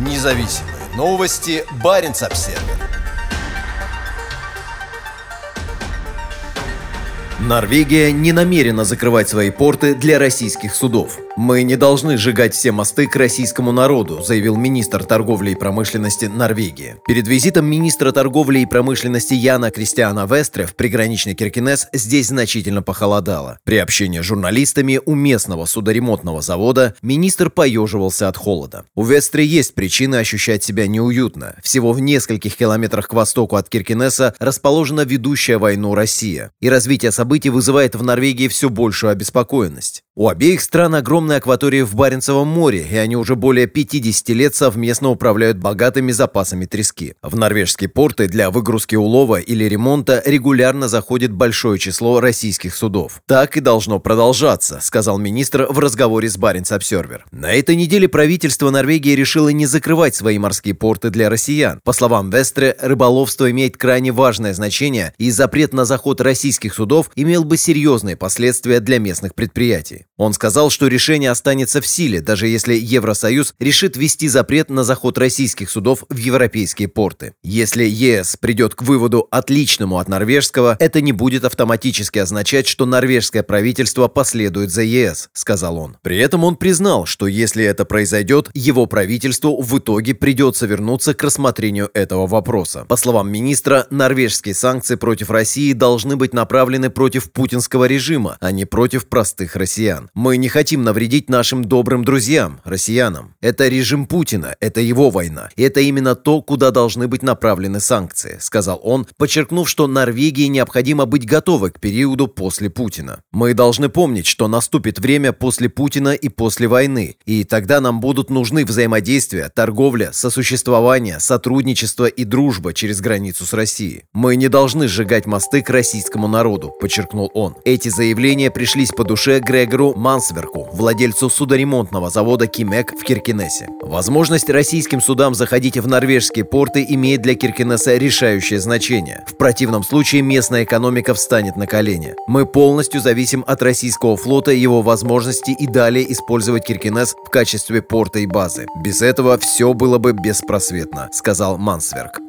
Независимые новости. Барин обсерва Норвегия не намерена закрывать свои порты для российских судов. «Мы не должны сжигать все мосты к российскому народу», заявил министр торговли и промышленности Норвегии. Перед визитом министра торговли и промышленности Яна Кристиана Вестре в приграничный Киркинес здесь значительно похолодало. При общении с журналистами у местного судоремонтного завода министр поеживался от холода. У Вестре есть причины ощущать себя неуютно. Всего в нескольких километрах к востоку от Киркинеса расположена ведущая войну Россия. И развитие событий вызывает в Норвегии все большую обеспокоенность. У обеих стран огромная акватория в Баренцевом море, и они уже более 50 лет совместно управляют богатыми запасами трески. В норвежские порты для выгрузки улова или ремонта регулярно заходит большое число российских судов. Так и должно продолжаться, сказал министр в разговоре с Баренц Обсервер. На этой неделе правительство Норвегии решило не закрывать свои морские порты для россиян. По словам Вестре, рыболовство имеет крайне важное значение, и запрет на заход российских судов имел бы серьезные последствия для местных предприятий. Он сказал, что решение останется в силе, даже если Евросоюз решит ввести запрет на заход российских судов в европейские порты. Если ЕС придет к выводу отличному от норвежского, это не будет автоматически означать, что норвежское правительство последует за ЕС, сказал он. При этом он признал, что если это произойдет, его правительству в итоге придется вернуться к рассмотрению этого вопроса. По словам министра, норвежские санкции против России должны быть направлены против путинского режима, а не против простых россиян. Мы не хотим навредить нашим добрым друзьям, россиянам. Это режим Путина, это его война. И это именно то, куда должны быть направлены санкции, сказал он, подчеркнув, что Норвегии необходимо быть готовой к периоду после Путина. Мы должны помнить, что наступит время после Путина и после войны, и тогда нам будут нужны взаимодействия, торговля, сосуществование, сотрудничество и дружба через границу с Россией. Мы не должны сжигать мосты к российскому народу, подчеркнул он. Эти заявления пришлись по душе Грегору Мансверку, владельцу судоремонтного завода «Кимек» в Киркинесе. Возможность российским судам заходить в норвежские порты имеет для Киркинеса решающее значение. В противном случае местная экономика встанет на колени. Мы полностью зависим от российского флота его возможности и далее использовать Киркинес в качестве порта и базы. Без этого все было бы беспросветно, сказал Мансверк.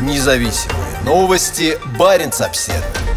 Независимые новости. Барин обседный.